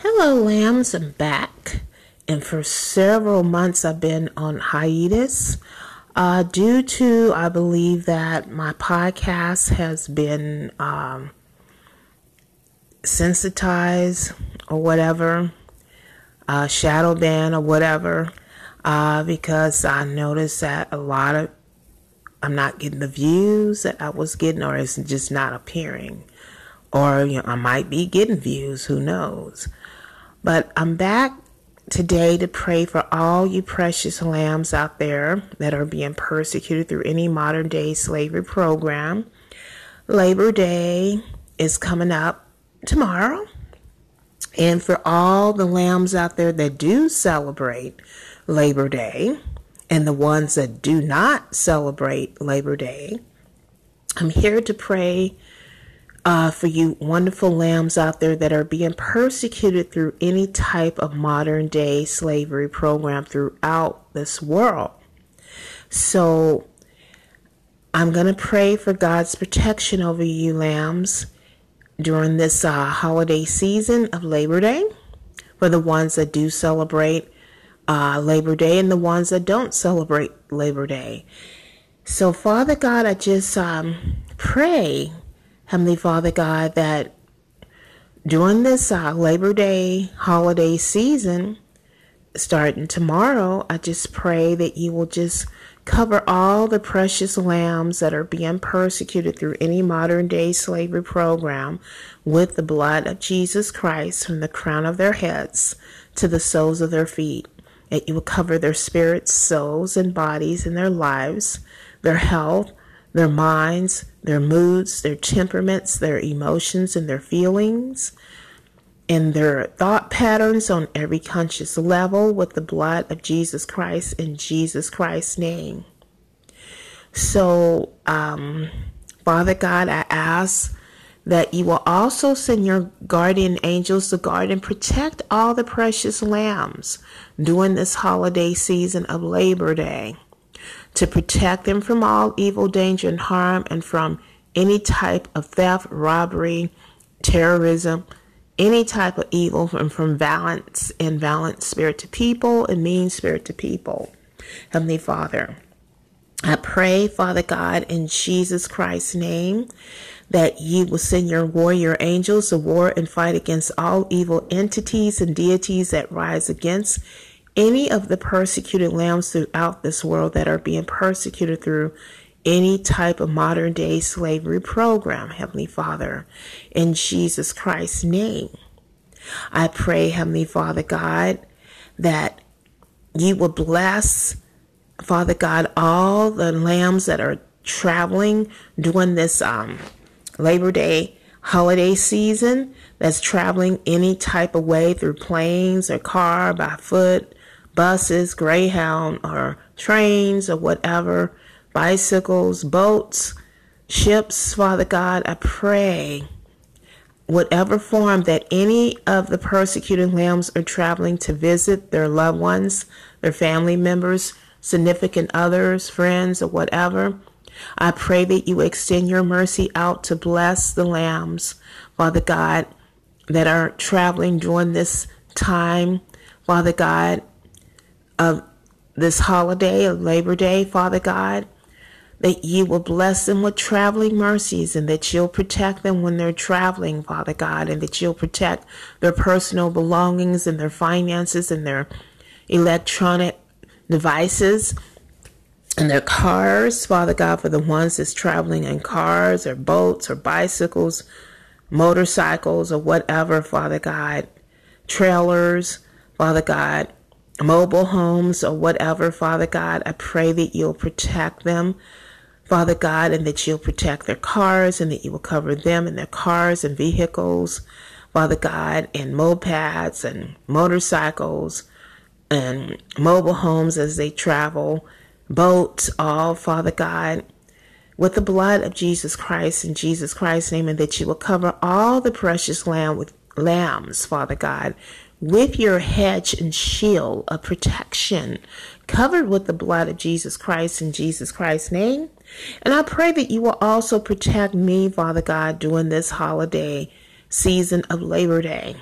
Hello, lambs. I'm back. And for several months, I've been on hiatus uh, due to, I believe, that my podcast has been um, sensitized or whatever, uh, shadow ban or whatever, uh, because I noticed that a lot of I'm not getting the views that I was getting, or it's just not appearing. Or you know, I might be getting views, who knows? But I'm back today to pray for all you precious lambs out there that are being persecuted through any modern day slavery program. Labor Day is coming up tomorrow. And for all the lambs out there that do celebrate Labor Day and the ones that do not celebrate Labor Day, I'm here to pray uh, for you wonderful lambs out there that are being persecuted through any type of modern day slavery program throughout this world. So I'm going to pray for God's protection over you, lambs, during this uh, holiday season of Labor Day, for the ones that do celebrate uh, Labor Day and the ones that don't celebrate Labor Day. So, Father God, I just um, pray Heavenly Father God, that during this uh, Labor Day holiday season, starting tomorrow, I just pray that you will just cover all the precious lambs that are being persecuted through any modern day slavery program with the blood of Jesus Christ from the crown of their heads to the soles of their feet. That you will cover their spirits, souls, and bodies and their lives, their health, their minds, their moods, their temperaments, their emotions, and their feelings, and their thought patterns on every conscious level with the blood of Jesus Christ in Jesus Christ's name. So, um, Father God, I ask that you will also send your guardian angels to guard and protect all the precious lambs during this holiday season of Labor Day to protect them from all evil, danger, and harm, and from any type of theft, robbery, terrorism, any type of evil, and from violence and violent spirit to people and mean spirit to people. Heavenly Father, I pray, Father God, in Jesus Christ's name, that you will send your warrior angels to war and fight against all evil entities and deities that rise against any of the persecuted lambs throughout this world that are being persecuted through any type of modern day slavery program, Heavenly Father, in Jesus Christ's name. I pray, Heavenly Father God, that you will bless, Father God, all the lambs that are traveling during this um, Labor Day holiday season that's traveling any type of way through planes or car, by foot, buses, Greyhound, or trains, or whatever, bicycles, boats, ships, Father God, I pray, whatever form that any of the persecuted lambs are traveling to visit their loved ones, their family members, significant others, friends, or whatever, I pray that you extend your mercy out to bless the lambs, Father God, that are traveling during this time, Father God, of this holiday of Labor Day, Father God, that you will bless them with traveling mercies and that you'll protect them when they're traveling, Father God, and that you'll protect their personal belongings and their finances and their electronic devices and their cars, Father God, for the ones that's traveling in cars or boats or bicycles, motorcycles or whatever, Father God, trailers, Father God, mobile homes or whatever, Father God. I pray that you'll protect them, Father God, and that you'll protect their cars and that you will cover them and their cars and vehicles, Father God, and mopeds and motorcycles and mobile homes as they travel, boats, all, Father God. With the blood of Jesus Christ in Jesus Christ's name, and that you will cover all the precious lamb with lambs, Father God, with your hedge and shield of protection, covered with the blood of Jesus Christ in Jesus Christ's name. And I pray that you will also protect me, Father God, during this holiday season of Labor Day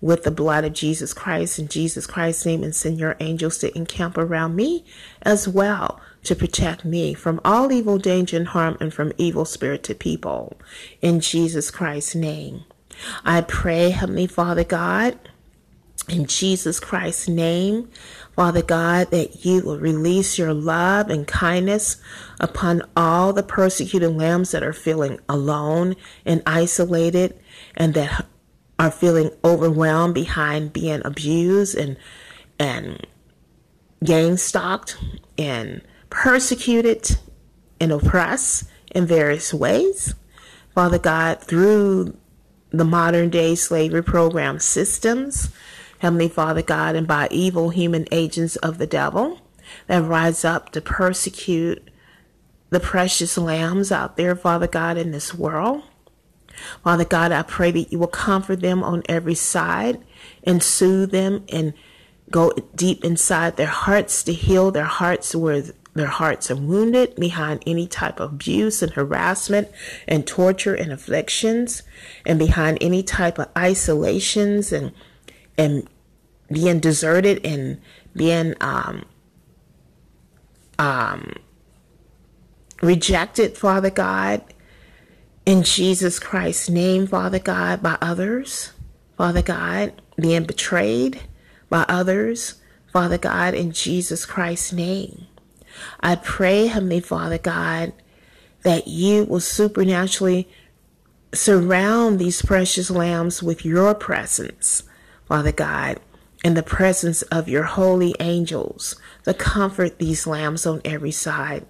with the blood of Jesus Christ in Jesus Christ's name and send your angels to encamp around me as well to protect me from all evil, danger, and harm and from evil spirited people in Jesus Christ's name. I pray, Heavenly Father God, in Jesus Christ's name, Father God, that you will release your love and kindness upon all the persecuted lambs that are feeling alone and isolated and that are feeling overwhelmed behind being abused and and gang stalked and persecuted and oppressed in various ways. Father God, through the modern day slavery program systems, Heavenly Father God, and by evil human agents of the devil that rise up to persecute the precious lambs out there, Father God, in this world. Father God, I pray that you will comfort them on every side and soothe them and go deep inside their hearts to heal their hearts where their hearts are wounded behind any type of abuse and harassment and torture and afflictions and behind any type of isolations and and being deserted and being um, um, rejected, Father God, in Jesus Christ's name, Father God, by others, Father God, being betrayed by others, Father God, in Jesus Christ's name. I pray, Heavenly Father God, that you will supernaturally surround these precious lambs with your presence, Father God, in the presence of your holy angels to comfort these lambs on every side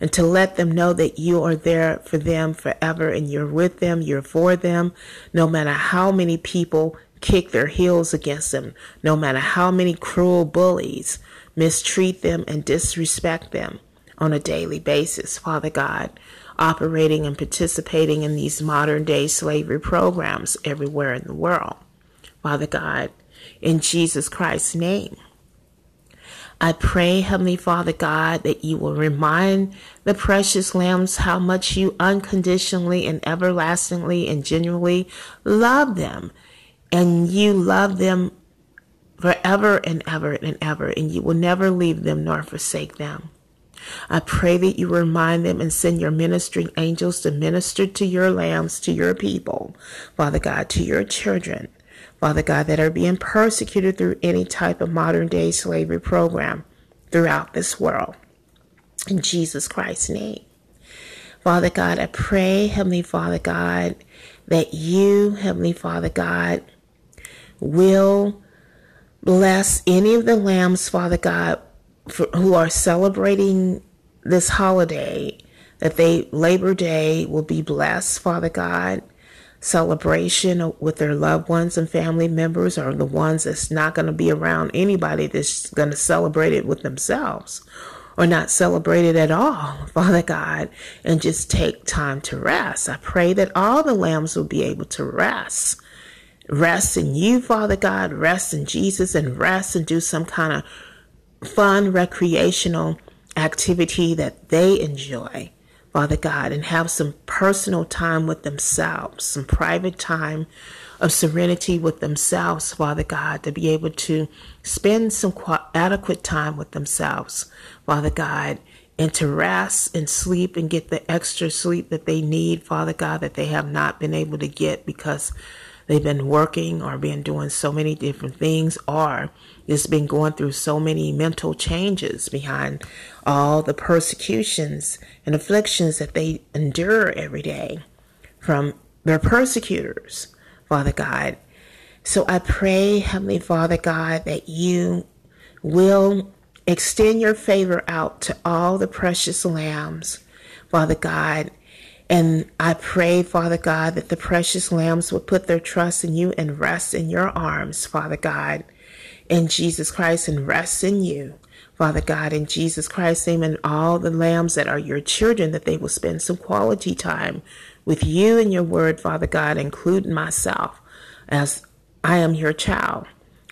and to let them know that you are there for them forever and you're with them, you're for them, no matter how many people kick their heels against them, no matter how many cruel bullies mistreat them and disrespect them on a daily basis, Father God, operating and participating in these modern day slavery programs everywhere in the world. Father God, in Jesus Christ's name. I pray, Heavenly Father God, that you will remind the precious lambs how much you unconditionally and everlastingly and genuinely love them. And you love them forever and ever and ever, and you will never leave them nor forsake them. I pray that you remind them and send your ministering angels to minister to your lambs, to your people, Father God, to your children, Father God, that are being persecuted through any type of modern day slavery program throughout this world. In Jesus Christ's name. Father God, I pray, Heavenly Father God, that you, Heavenly Father God, will bless any of the lambs, Father God, for, who are celebrating this holiday, that they Labor Day will be blessed, Father God. Celebration with their loved ones and family members or the ones that's not going to be around anybody that's going to celebrate it with themselves or not celebrate it at all, Father God, and just take time to rest. I pray that all the lambs will be able to rest. Rest in you, Father God, rest in Jesus, and rest and do some kind of fun recreational activity that they enjoy, Father God, and have some personal time with themselves, some private time of serenity with themselves, Father God, to be able to spend some adequate time with themselves, Father God, and to rest and sleep and get the extra sleep that they need, Father God, that they have not been able to get because they've been working or been doing so many different things or just been going through so many mental changes behind all the persecutions and afflictions that they endure every day from their persecutors, Father God. So I pray, Heavenly Father God, that you will extend your favor out to all the precious lambs, Father God, and I pray, Father God, that the precious lambs would put their trust in you and rest in your arms, Father God, in Jesus Christ, and rest in you. Father God, in Jesus Christ's name, and all the lambs that are your children, that they will spend some quality time with you and your word, Father God, including myself, as I am your child.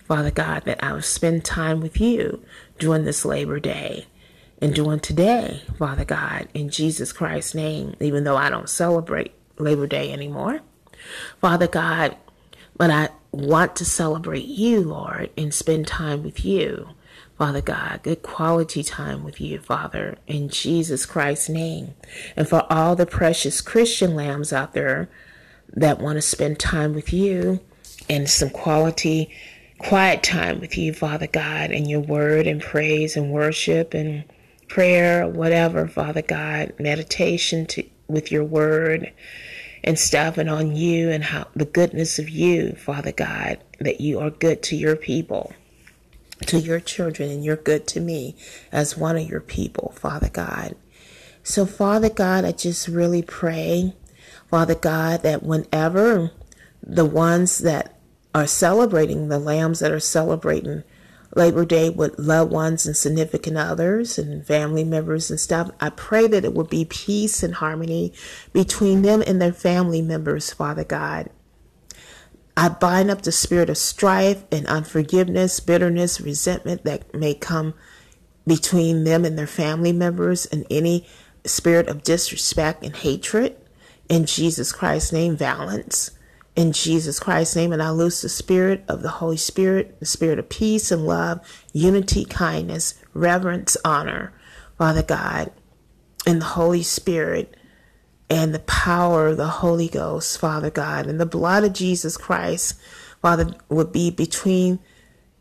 Father God, that I will spend time with you during this Labor Day and during today, Father God, in Jesus Christ's name, even though I don't celebrate Labor Day anymore. Father God, but I want to celebrate you, Lord, and spend time with you. Father God, good quality time with you, Father, in Jesus Christ's name. And for all the precious Christian lambs out there that want to spend time with you and some quality, quiet time with you, Father God, and your word and praise and worship and prayer, whatever, Father God, meditation to, with your word and stuff and on you and how the goodness of you, Father God, that you are good to your people to your children and you're good to me as one of your people, Father God. So, Father God, I just really pray, Father God, that whenever the ones that are celebrating, the lambs that are celebrating Labor Day with loved ones and significant others and family members and stuff, I pray that it would be peace and harmony between them and their family members, Father God. I bind up the spirit of strife and unforgiveness, bitterness, resentment that may come between them and their family members, and any spirit of disrespect and hatred. In Jesus Christ's name, violence. In Jesus Christ's name, and I loose the spirit of the Holy Spirit, the spirit of peace and love, unity, kindness, reverence, honor, Father God, and the Holy Spirit and the power of the Holy Ghost, Father God, and the blood of Jesus Christ, Father, would be between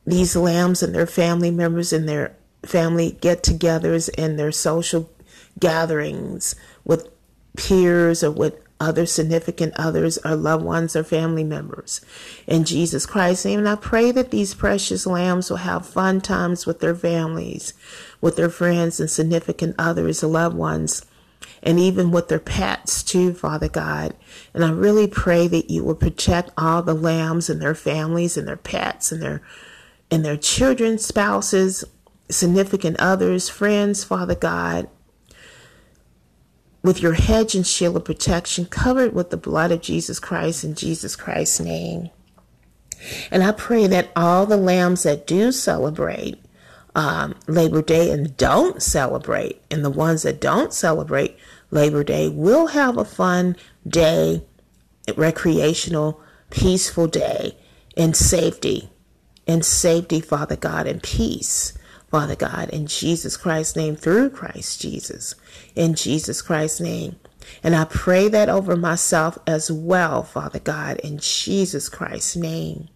these lambs and their family members and their family get togethers and their social gatherings with peers or with other significant others or loved ones or family members. In Jesus Christ's name, and I pray that these precious lambs will have fun times with their families, with their friends and significant others, loved ones and even with their pets too, Father God. And I really pray that you will protect all the lambs and their families and their pets and their and their children, spouses, significant others, friends, Father God, with your hedge and shield of protection covered with the blood of Jesus Christ in Jesus Christ's name. And I pray that all the lambs that do celebrate um, Labor Day and don't celebrate, and the ones that don't celebrate Labor Day will have a fun day, recreational, peaceful day in safety, in safety, Father God, in peace. Father God, in Jesus Christ's name, through Christ Jesus, in Jesus Christ's name. And I pray that over myself as well, Father God, in Jesus Christ's name.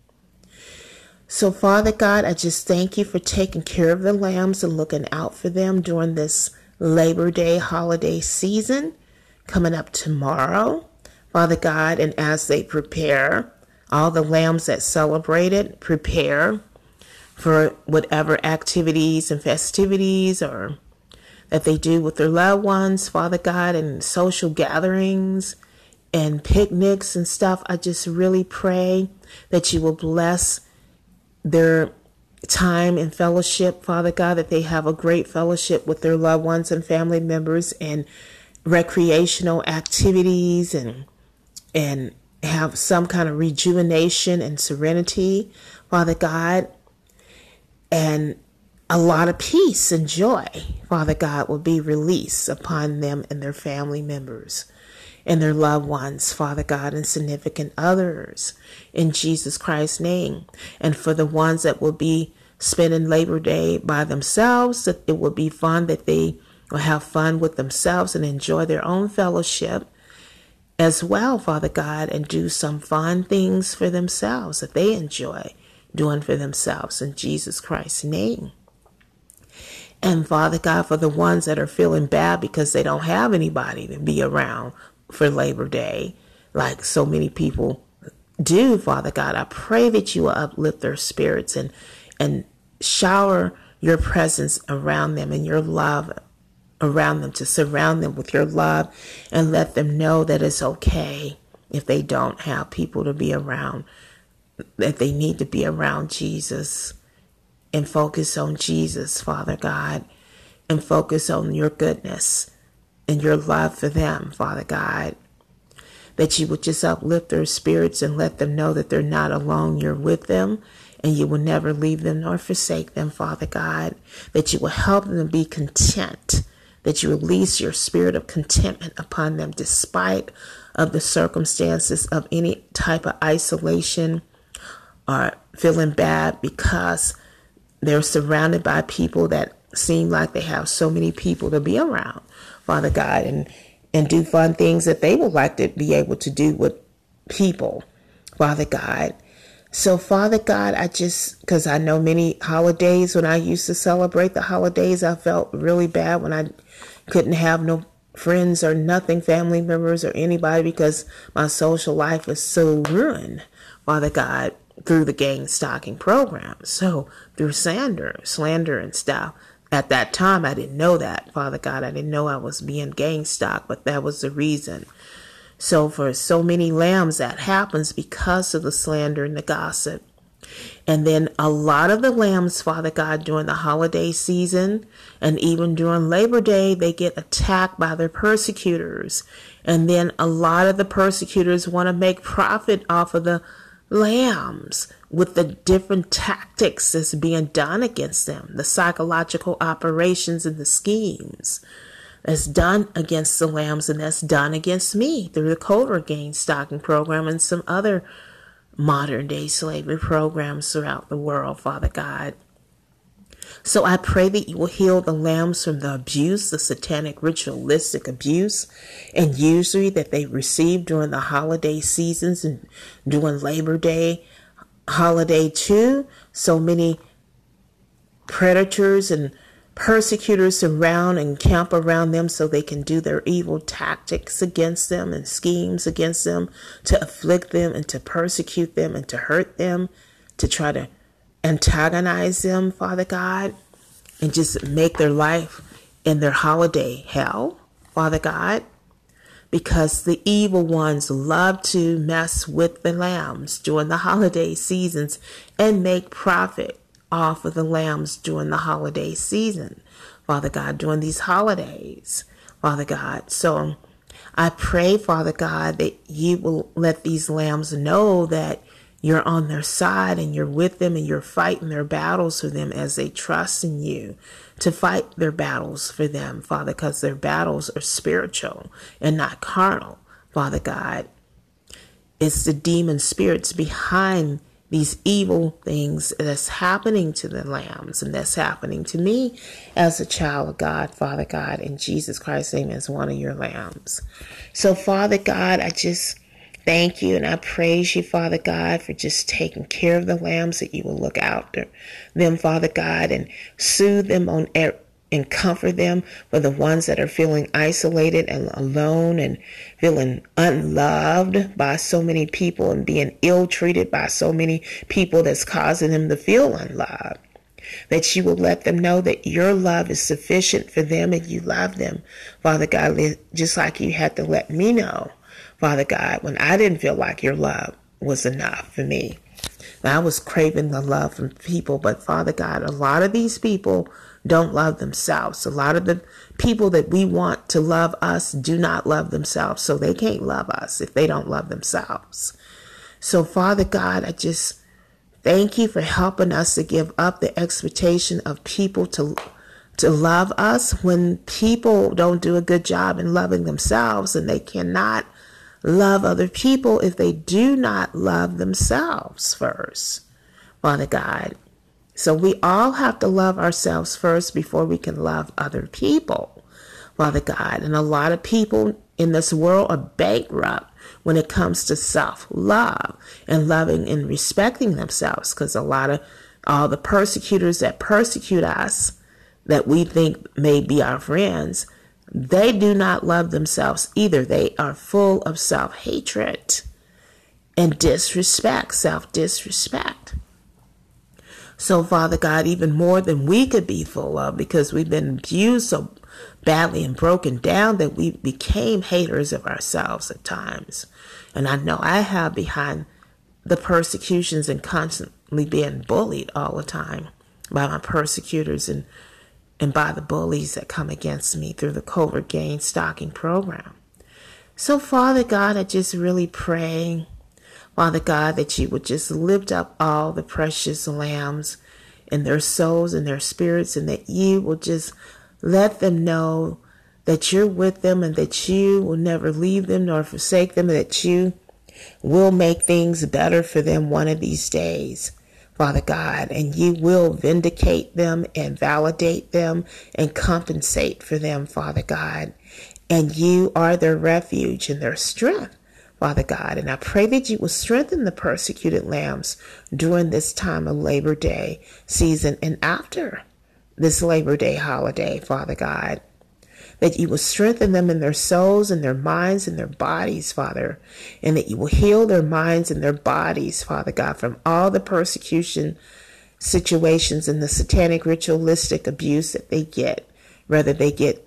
So, Father God, I just thank you for taking care of the lambs and looking out for them during this Labor Day holiday season coming up tomorrow. Father God, and as they prepare, all the lambs that celebrate it prepare for whatever activities and festivities or that they do with their loved ones, Father God, and social gatherings and picnics and stuff. I just really pray that you will bless their time and fellowship, Father God, that they have a great fellowship with their loved ones and family members and recreational activities and and have some kind of rejuvenation and serenity, Father God, and a lot of peace and joy, Father God, will be released upon them and their family members and their loved ones, Father God, and significant others in Jesus Christ's name. And for the ones that will be spending Labor Day by themselves, that it will be fun, that they will have fun with themselves and enjoy their own fellowship as well, Father God, and do some fun things for themselves that they enjoy doing for themselves in Jesus Christ's name. And Father God, for the ones that are feeling bad because they don't have anybody to be around for Labor Day, like so many people do, Father God. I pray that you will uplift their spirits and and shower your presence around them and your love around them to surround them with your love and let them know that it's okay if they don't have people to be around that they need to be around Jesus and focus on Jesus, Father God, and focus on your goodness and your love for them, Father God. That you would just uplift their spirits and let them know that they're not alone. You're with them and you will never leave them nor forsake them, Father God. That you will help them be content. That you release your spirit of contentment upon them despite of the circumstances of any type of isolation are feeling bad because they're surrounded by people that seem like they have so many people to be around, Father God, and and do fun things that they would like to be able to do with people, Father God. So, Father God, I just, because I know many holidays when I used to celebrate the holidays, I felt really bad when I couldn't have no friends or nothing, family members or anybody, because my social life was so ruined, Father God, through the gang stalking program. So, through slander, slander and stuff. At that time, I didn't know that, Father God. I didn't know I was being gang stalked, but that was the reason. So, for so many lambs, that happens because of the slander and the gossip. And then a lot of the lambs, Father God, during the holiday season and even during Labor Day, they get attacked by their persecutors. And then a lot of the persecutors want to make profit off of the lambs with the different tactics that's being done against them, the psychological operations and the schemes that's done against the lambs and that's done against me through the covert gang stalking program and some other modern day slavery programs throughout the world, Father God. So I pray that you will heal the lambs from the abuse, the satanic ritualistic abuse and usury that they receive during the holiday seasons and during Labor Day holiday too. So many predators and persecutors surround and camp around them so they can do their evil tactics against them and schemes against them to afflict them and to persecute them and to hurt them, to try to antagonize them, Father God, and just make their life and their holiday hell, Father God. Because the evil ones love to mess with the lambs during the holiday seasons and make profit off of the lambs during the holiday season, Father God, during these holidays, Father God. So I pray, Father God, that you will let these lambs know that you're on their side and you're with them and you're fighting their battles for them as they trust in you to fight their battles for them, Father, because their battles are spiritual and not carnal, Father God. It's the demon spirits behind these evil things that's happening to the lambs and that's happening to me as a child of God, Father God, in Jesus Christ's name as one of your lambs. So, Father God, I just thank you and I praise you, Father God, for just taking care of the lambs that you will look after them, Father God, and soothe them on and comfort them for the ones that are feeling isolated and alone and feeling unloved by so many people and being ill treated by so many people that's causing them to feel unloved. That you will let them know that your love is sufficient for them and you love them, Father God, just like you had to let me know, Father God, when I didn't feel like your love was enough for me. I was craving the love from people, but Father God, a lot of these people don't love themselves. A lot of the people that we want to love us do not love themselves, so they can't love us if they don't love themselves. So, Father God, I just thank you for helping us to give up the expectation of people to to love us when people don't do a good job in loving themselves and they cannot love other people if they do not love themselves first. Father God, so we all have to love ourselves first before we can love other people, Father God. And a lot of people in this world are bankrupt when it comes to self love and loving and respecting themselves because a lot of all the persecutors that persecute us that we think may be our friends, they do not love themselves either. They are full of self hatred and disrespect, self disrespect. So, Father God, even more than we could be full of because we've been abused so badly and broken down that we became haters of ourselves at times. And I know I have behind the persecutions and constantly being bullied all the time by my persecutors and and by the bullies that come against me through the covert gang stalking program. So, Father God, I just really pray Father God, that you would just lift up all the precious lambs and their souls and their spirits, and that you will just let them know that you're with them and that you will never leave them nor forsake them, and that you will make things better for them one of these days. Father God, and you will vindicate them and validate them and compensate for them, Father God. And you are their refuge and their strength, Father God. And I pray that you will strengthen the persecuted lambs during this time of Labor Day season and after this Labor Day holiday, Father God that you will strengthen them in their souls and their minds and their bodies, Father, and that you will heal their minds and their bodies, Father God, from all the persecution situations and the satanic ritualistic abuse that they get, whether they get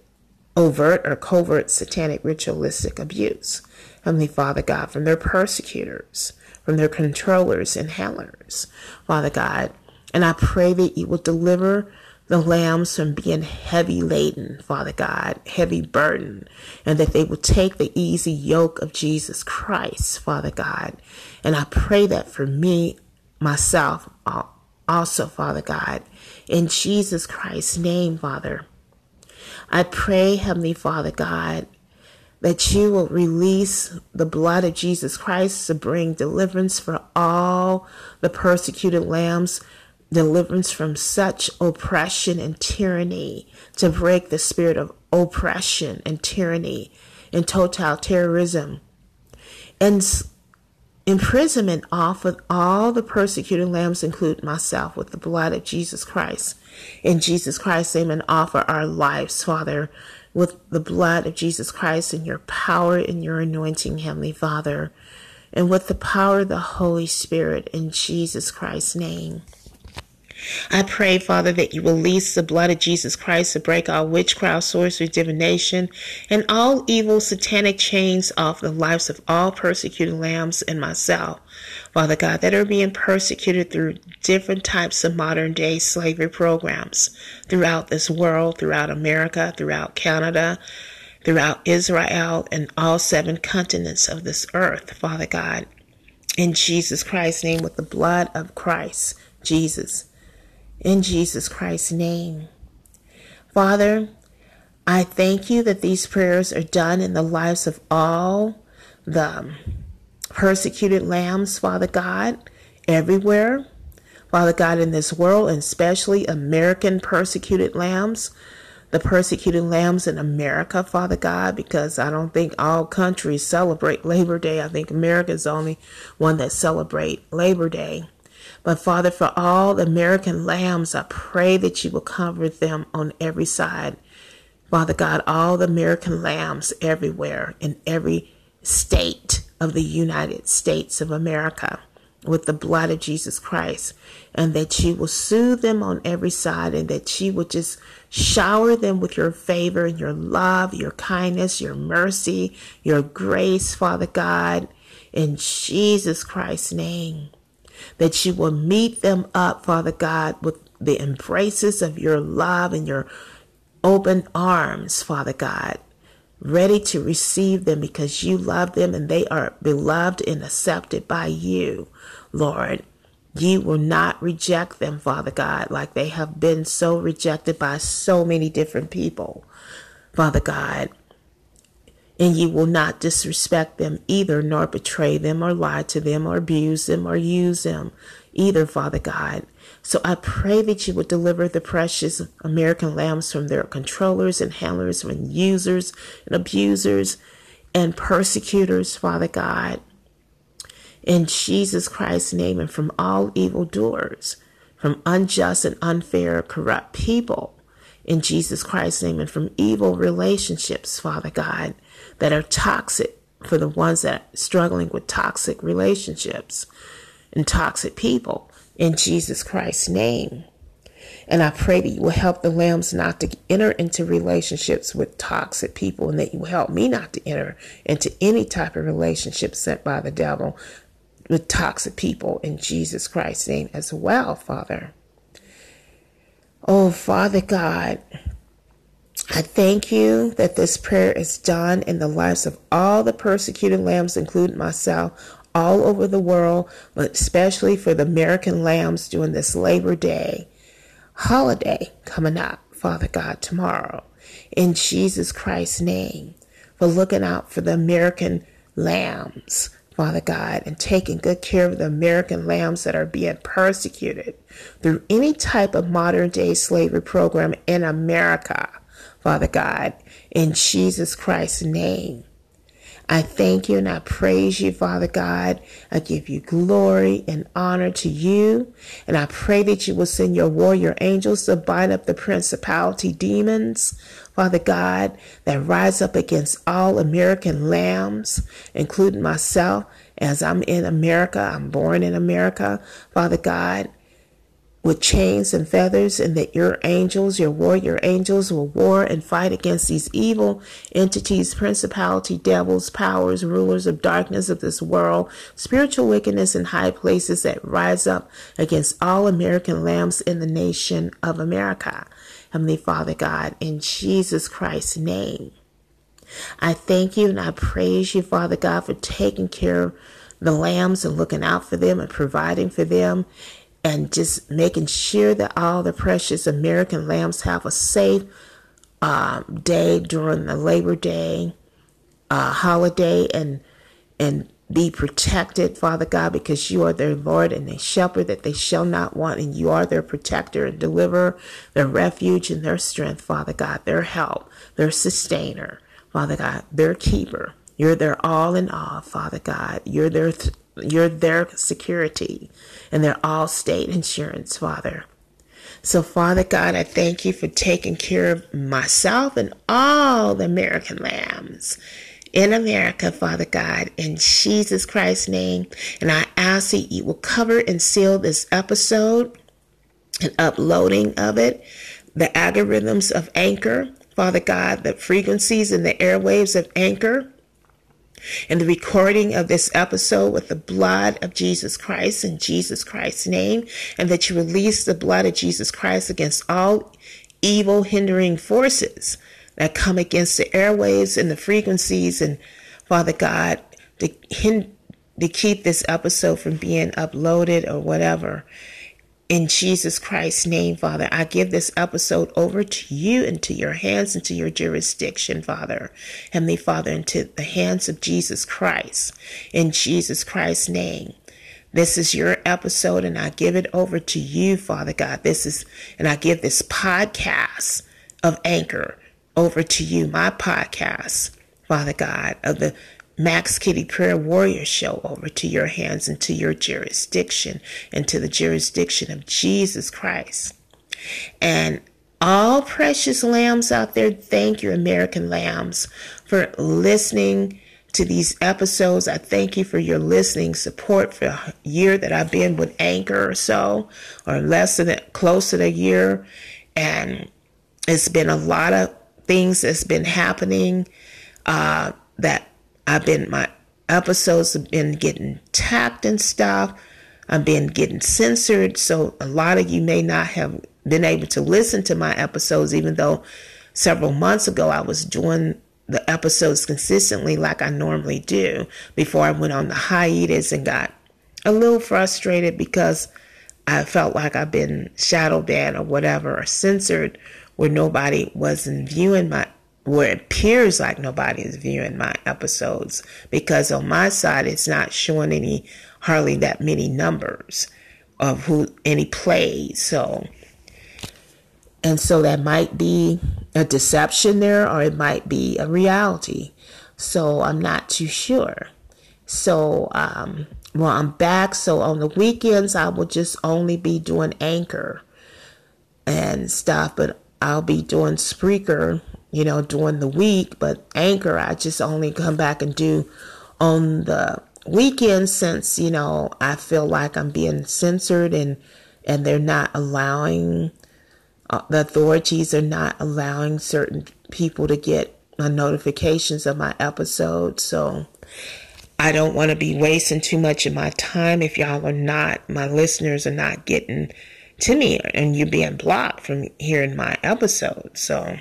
overt or covert satanic ritualistic abuse. Heavenly Father God, from their persecutors, from their controllers and handlers, Father God. And I pray that you will deliver the lambs from being heavy laden, Father God, heavy burden, and that they will take the easy yoke of Jesus Christ, Father God. And I pray that for me, myself, also, Father God, in Jesus Christ's name, Father. I pray, Heavenly Father God, that you will release the blood of Jesus Christ to bring deliverance for all the persecuted lambs deliverance from such oppression and tyranny, to break the spirit of oppression and tyranny and totalitarianism, and imprisonment off of all the persecuted lambs, include myself, with the blood of Jesus Christ. In Jesus Christ's name, and offer our lives, Father, with the blood of Jesus Christ and your power and your anointing, Heavenly Father, and with the power of the Holy Spirit in Jesus Christ's name. I pray, Father, that you release the blood of Jesus Christ to break all witchcraft, sorcery, divination, and all evil satanic chains off the lives of all persecuted lambs and myself. Father God, that are being persecuted through different types of modern day slavery programs throughout this world, throughout America, throughout Canada, throughout Israel, and all seven continents of this earth, Father God. In Jesus Christ's name, with the blood of Christ, Jesus in Jesus Christ's name. Father, I thank you that these prayers are done in the lives of all the persecuted lambs, Father God, everywhere. Father God, in this world, and especially American persecuted lambs, the persecuted lambs in America, Father God, because I don't think all countries celebrate Labor Day. I think America is the only one that celebrate Labor Day. But Father, for all the American lambs, I pray that you will cover them on every side. Father God, all the American lambs everywhere in every state of the United States of America with the blood of Jesus Christ, and that you will soothe them on every side, and that you will just shower them with your favor and your love, your kindness, your mercy, your grace, Father God, in Jesus Christ's name that you will meet them up, Father God, with the embraces of your love and your open arms, Father God, ready to receive them because you love them and they are beloved and accepted by you, Lord. You will not reject them, Father God, like they have been so rejected by so many different people, Father God and you will not disrespect them either, nor betray them, or lie to them, or abuse them, or use them either, Father God. So I pray that you would deliver the precious American lambs from their controllers and handlers, and users and abusers and persecutors, Father God. In Jesus Christ's name, and from all evil doers, from unjust and unfair, corrupt people. In Jesus Christ's name, and from evil relationships, Father God that are toxic for the ones that are struggling with toxic relationships and toxic people in Jesus Christ's name. And I pray that you will help the lambs not to enter into relationships with toxic people and that you will help me not to enter into any type of relationship sent by the devil with toxic people in Jesus Christ's name as well, Father. Oh, Father God, I thank you that this prayer is done in the lives of all the persecuted lambs, including myself, all over the world, but especially for the American lambs during this Labor Day holiday coming up, Father God, tomorrow. In Jesus Christ's name, for looking out for the American lambs, Father God, and taking good care of the American lambs that are being persecuted through any type of modern day slavery program in America, Father God, in Jesus Christ's name. I thank you and I praise you, Father God. I give you glory and honor to you. And I pray that you will send your warrior angels to bind up the principality demons, Father God, that rise up against all American lambs, including myself, as I'm in America. I'm born in America, Father God with chains and feathers, and that your angels, your warrior angels, will war and fight against these evil entities, principality, devils, powers, rulers of darkness of this world, spiritual wickedness in high places that rise up against all American lambs in the nation of America. Heavenly Father God, in Jesus Christ's name. I thank you and I praise you, Father God, for taking care of the lambs and looking out for them and providing for them and just making sure that all the precious American lambs have a safe um, day during the Labor Day uh, holiday and and be protected, Father God, because you are their Lord and their shepherd that they shall not want, and you are their protector and deliverer, their refuge and their strength, Father God, their help, their sustainer, Father God, their keeper. You're their all in all, Father God. You're their th- you're their security and their Allstate insurance, Father. So, Father God, I thank you for taking care of myself and all the American lambs in America, Father God, in Jesus Christ's name. And I ask that you will cover and seal this episode and uploading of it, the algorithms of Anchor, Father God, the frequencies and the airwaves of Anchor and the recording of this episode with the blood of Jesus Christ in Jesus Christ's name, and that you release the blood of Jesus Christ against all evil hindering forces that come against the airwaves and the frequencies, and Father God, to, to keep this episode from being uploaded or whatever. In Jesus Christ's name, Father, I give this episode over to you into your hands, into your jurisdiction, Father. Heavenly Father, into the hands of Jesus Christ. In Jesus Christ's name. This is your episode, and I give it over to you, Father God. This is, and I give this podcast of Anchor over to you, my podcast, Father God, of the Max Kitty Prayer Warrior Show over to your hands and to your jurisdiction and to the jurisdiction of Jesus Christ. And all precious lambs out there, thank you, American lambs, for listening to these episodes. I thank you for your listening support for a year that I've been with Anchor or so, or less than close to a year. And it's been a lot of things that's been happening uh, that I've been, my episodes have been getting tapped and stuff. I've been getting censored. So a lot of you may not have been able to listen to my episodes, even though several months ago I was doing the episodes consistently like I normally do before I went on the hiatus and got a little frustrated because I felt like I've been shadow banned or whatever or censored where nobody wasn't viewing my where it appears like nobody is viewing my episodes because on my side it's not showing any hardly that many numbers of who any plays so. And so that might be a deception there or it might be a reality. So i'm not too sure. So um well i'm back. So on the weekends i will just only be doing anchor and stuff but i'll be doing spreaker you know, during the week, but Anchor, I just only come back and do on the weekend since, you know, I feel like I'm being censored and, and they're not allowing, uh, the authorities are not allowing certain people to get my notifications of my episodes. So I don't want to be wasting too much of my time if y'all are not, my listeners are not getting to me and you're being blocked from hearing my episodes. So,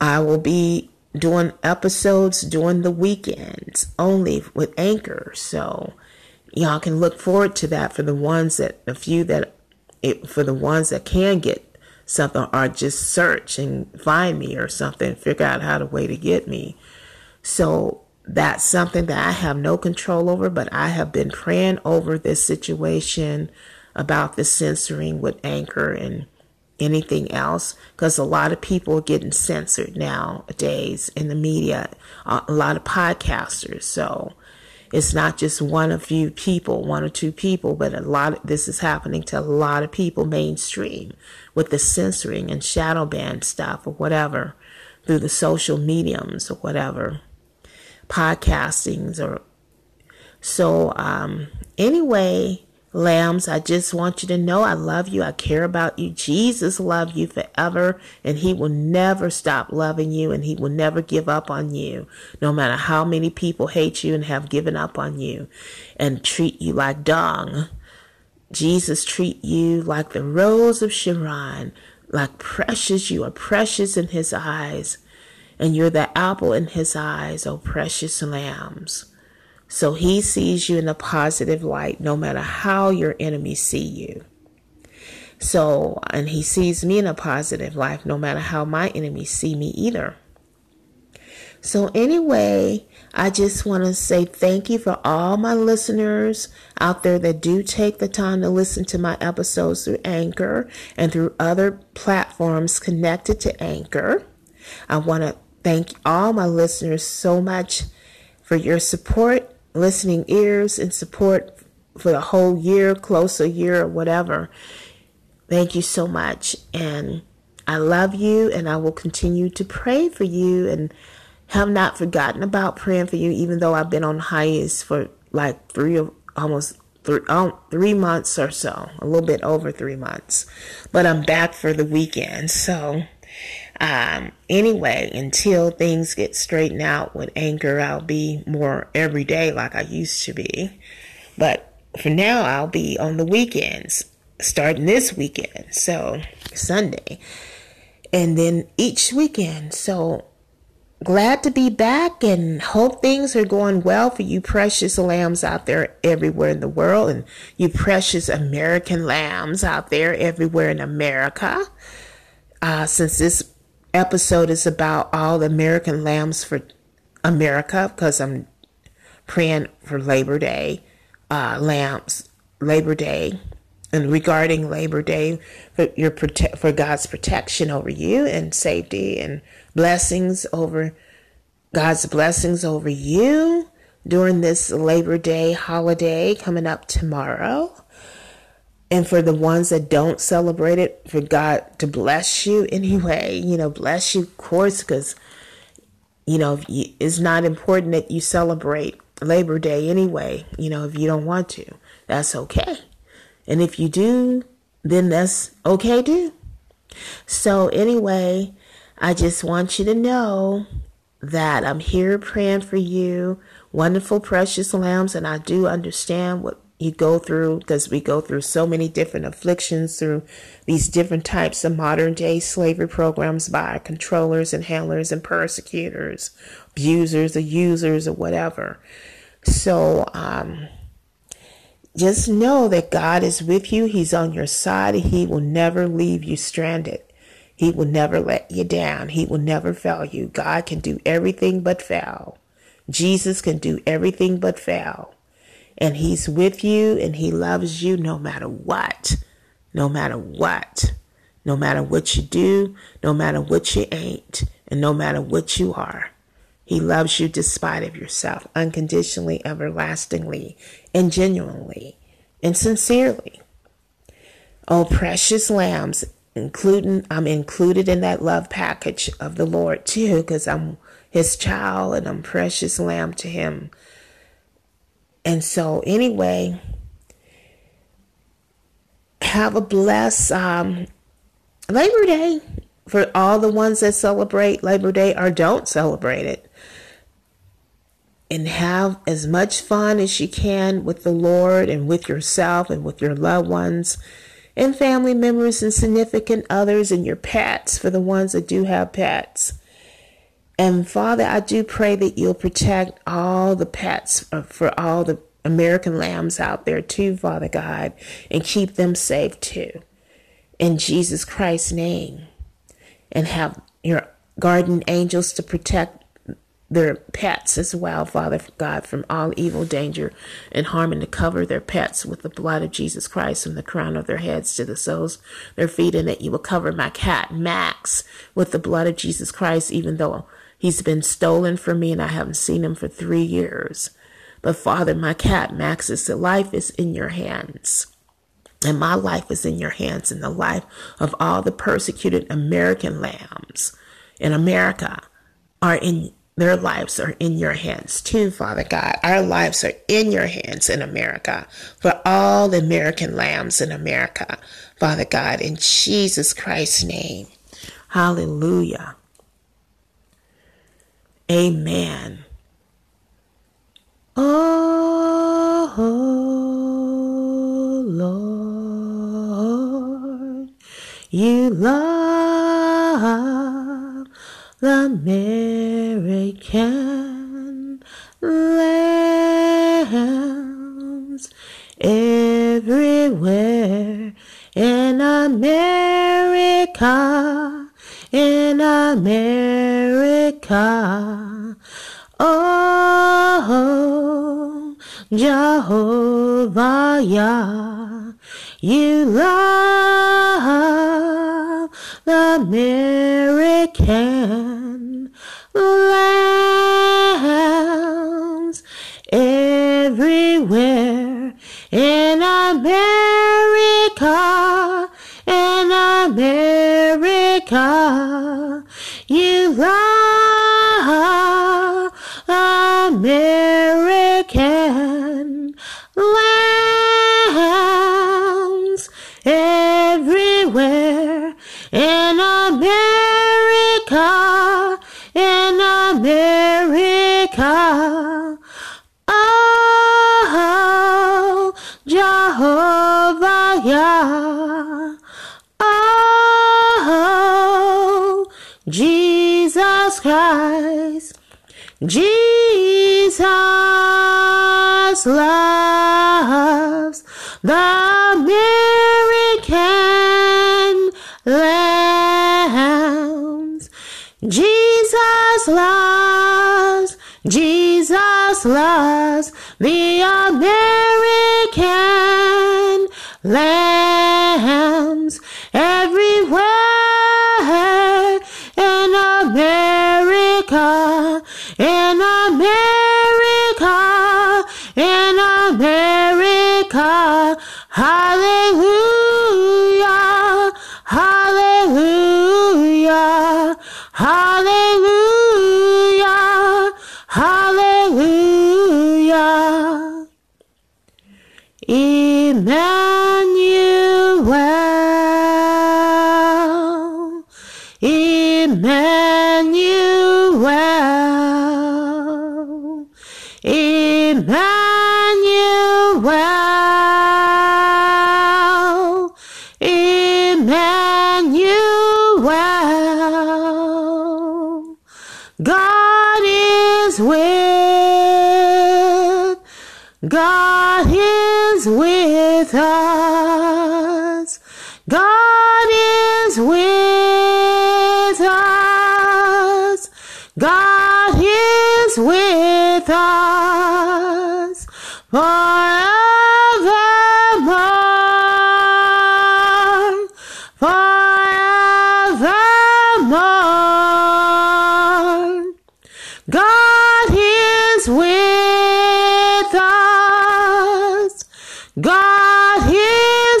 I will be doing episodes during the weekends only with Anchor. So y'all can look forward to that for the ones that, a few that, it, for the ones that can get something or just search and find me or something, figure out how to way to get me. So that's something that I have no control over, but I have been praying over this situation about the censoring with Anchor and anything else because a lot of people are getting censored nowadays in the media, a lot of podcasters. So it's not just one or few people, one or two people, but a lot of this is happening to a lot of people mainstream with the censoring and shadow ban stuff or whatever through the social mediums or whatever podcastings or so um anyway lambs. I just want you to know i love you. I care about you. Jesus loves you forever and he will never stop loving you and he will never give up on you no matter how many people hate you and have given up on you and treat you like dung. Jesus treat you like the rose of sharon like precious you are precious in his eyes and you're the apple in his eyes, O precious lambs. So he sees you in a positive light no matter how your enemies see you. So, and he sees me in a positive light no matter how my enemies see me either. So, anyway, I just want to say thank you for all my listeners out there that do take the time to listen to my episodes through Anchor and through other platforms connected to Anchor. I want to thank all my listeners so much for your support, listening ears, and support for the whole year, close a year, or whatever. Thank you so much. And I love you, and I will continue to pray for you and have not forgotten about praying for you, even though I've been on hiatus for like three or almost three, three months or so, a little bit over three months. But I'm back for the weekend. So um, anyway, until things get straightened out with Anchor, I'll be more every day like I used to be. But for now, I'll be on the weekends, starting this weekend, so Sunday, and then each weekend. So glad to be back and hope things are going well for you precious lambs out there everywhere in the world and you precious American lambs out there everywhere in America. Uh, since this episode is about all the American lambs for America because I'm praying for Labor Day, uh, lambs, Labor Day, and regarding Labor Day for your prote- for God's protection over you and safety and blessings over God's blessings over you during this Labor Day holiday coming up tomorrow. And for the ones that don't celebrate it, for God to bless you anyway, you know, bless you, of course, because, you know, it's not important that you celebrate Labor Day anyway, you know, if you don't want to. That's okay. And if you do, then that's okay too. So, anyway, I just want you to know that I'm here praying for you, wonderful, precious lambs, and I do understand what you go through because we go through so many different afflictions through these different types of modern day slavery programs by controllers and handlers and persecutors, abusers or users or whatever. So, um, just know that God is with you. He's on your side. He will never leave you stranded. He will never let you down. He will never fail you. God can do everything but fail. Jesus can do everything but fail and He's with you and He loves you no matter what. No matter what. No matter what you do, no matter what you ain't, and no matter what you are. He loves you despite of yourself, unconditionally, everlastingly, and genuinely, and sincerely. Oh, precious lambs, including I'm included in that love package of the Lord too, because I'm his child and I'm precious lamb to him. And so, anyway, have a blessed um, Labor Day for all the ones that celebrate Labor Day or don't celebrate it. And have as much fun as you can with the Lord and with yourself and with your loved ones and family members and significant others and your pets for the ones that do have pets. And Father, I do pray that you'll protect all the pets uh, for all the American lambs out there too, Father God, and keep them safe too. In Jesus Christ's name. And have your guardian angels to protect their pets as well, Father God, from all evil, danger, and harm, and to cover their pets with the blood of Jesus Christ from the crown of their heads to the soles of their feet, and that you will cover my cat, Max, with the blood of Jesus Christ, even though he's been stolen from me and I haven't seen him for three years. But Father, my cat, Max's life is in your hands. And my life is in your hands and the life of all the persecuted American lambs in America are in their lives are in your hands too, Father God. Our lives are in your hands in America for all the American lambs in America, Father God, in Jesus Christ's name. Hallelujah. Amen. Oh, Lord, you love the American lambs everywhere in America, in America. Oh, Jehovah, Yah, you love the American Jesus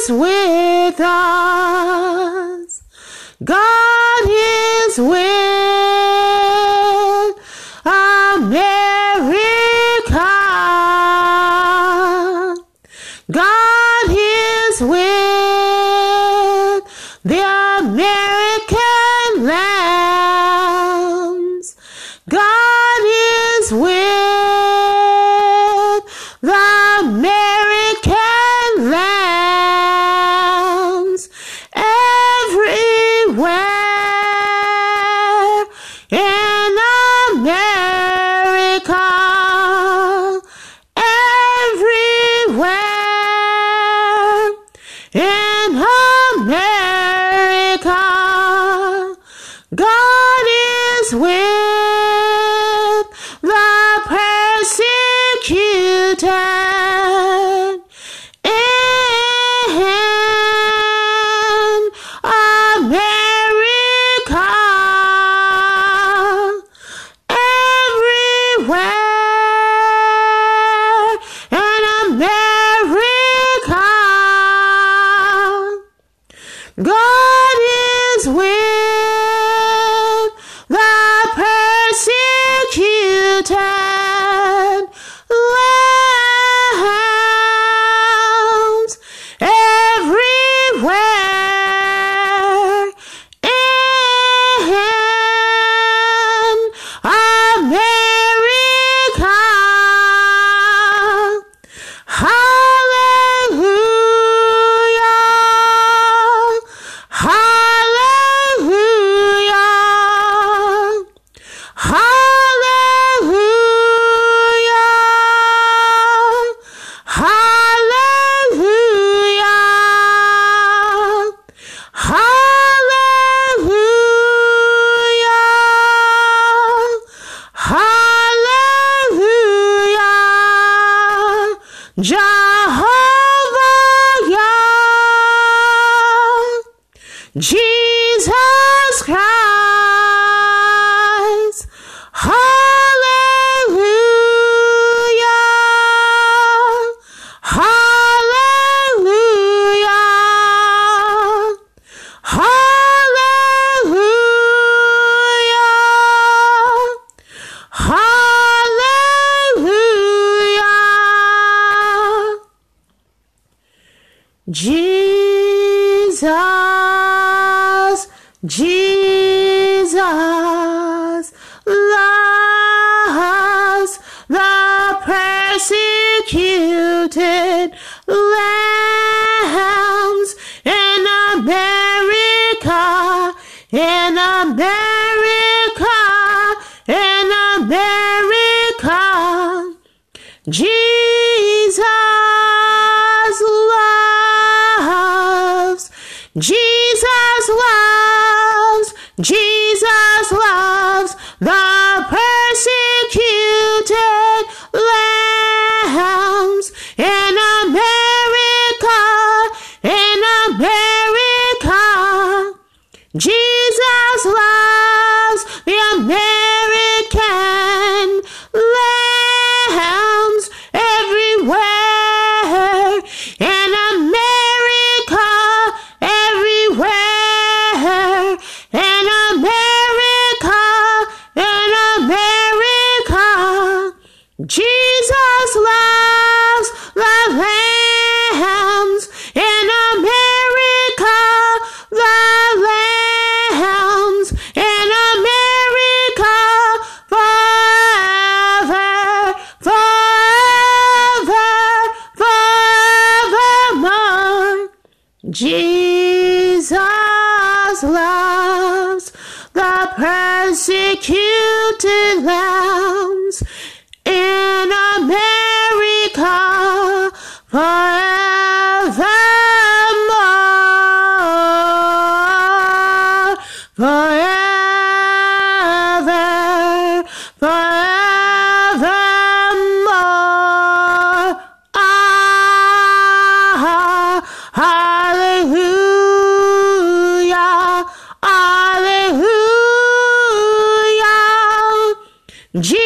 is with us. God is with America. God is with the American Jesus loves the Jesus hallelujah.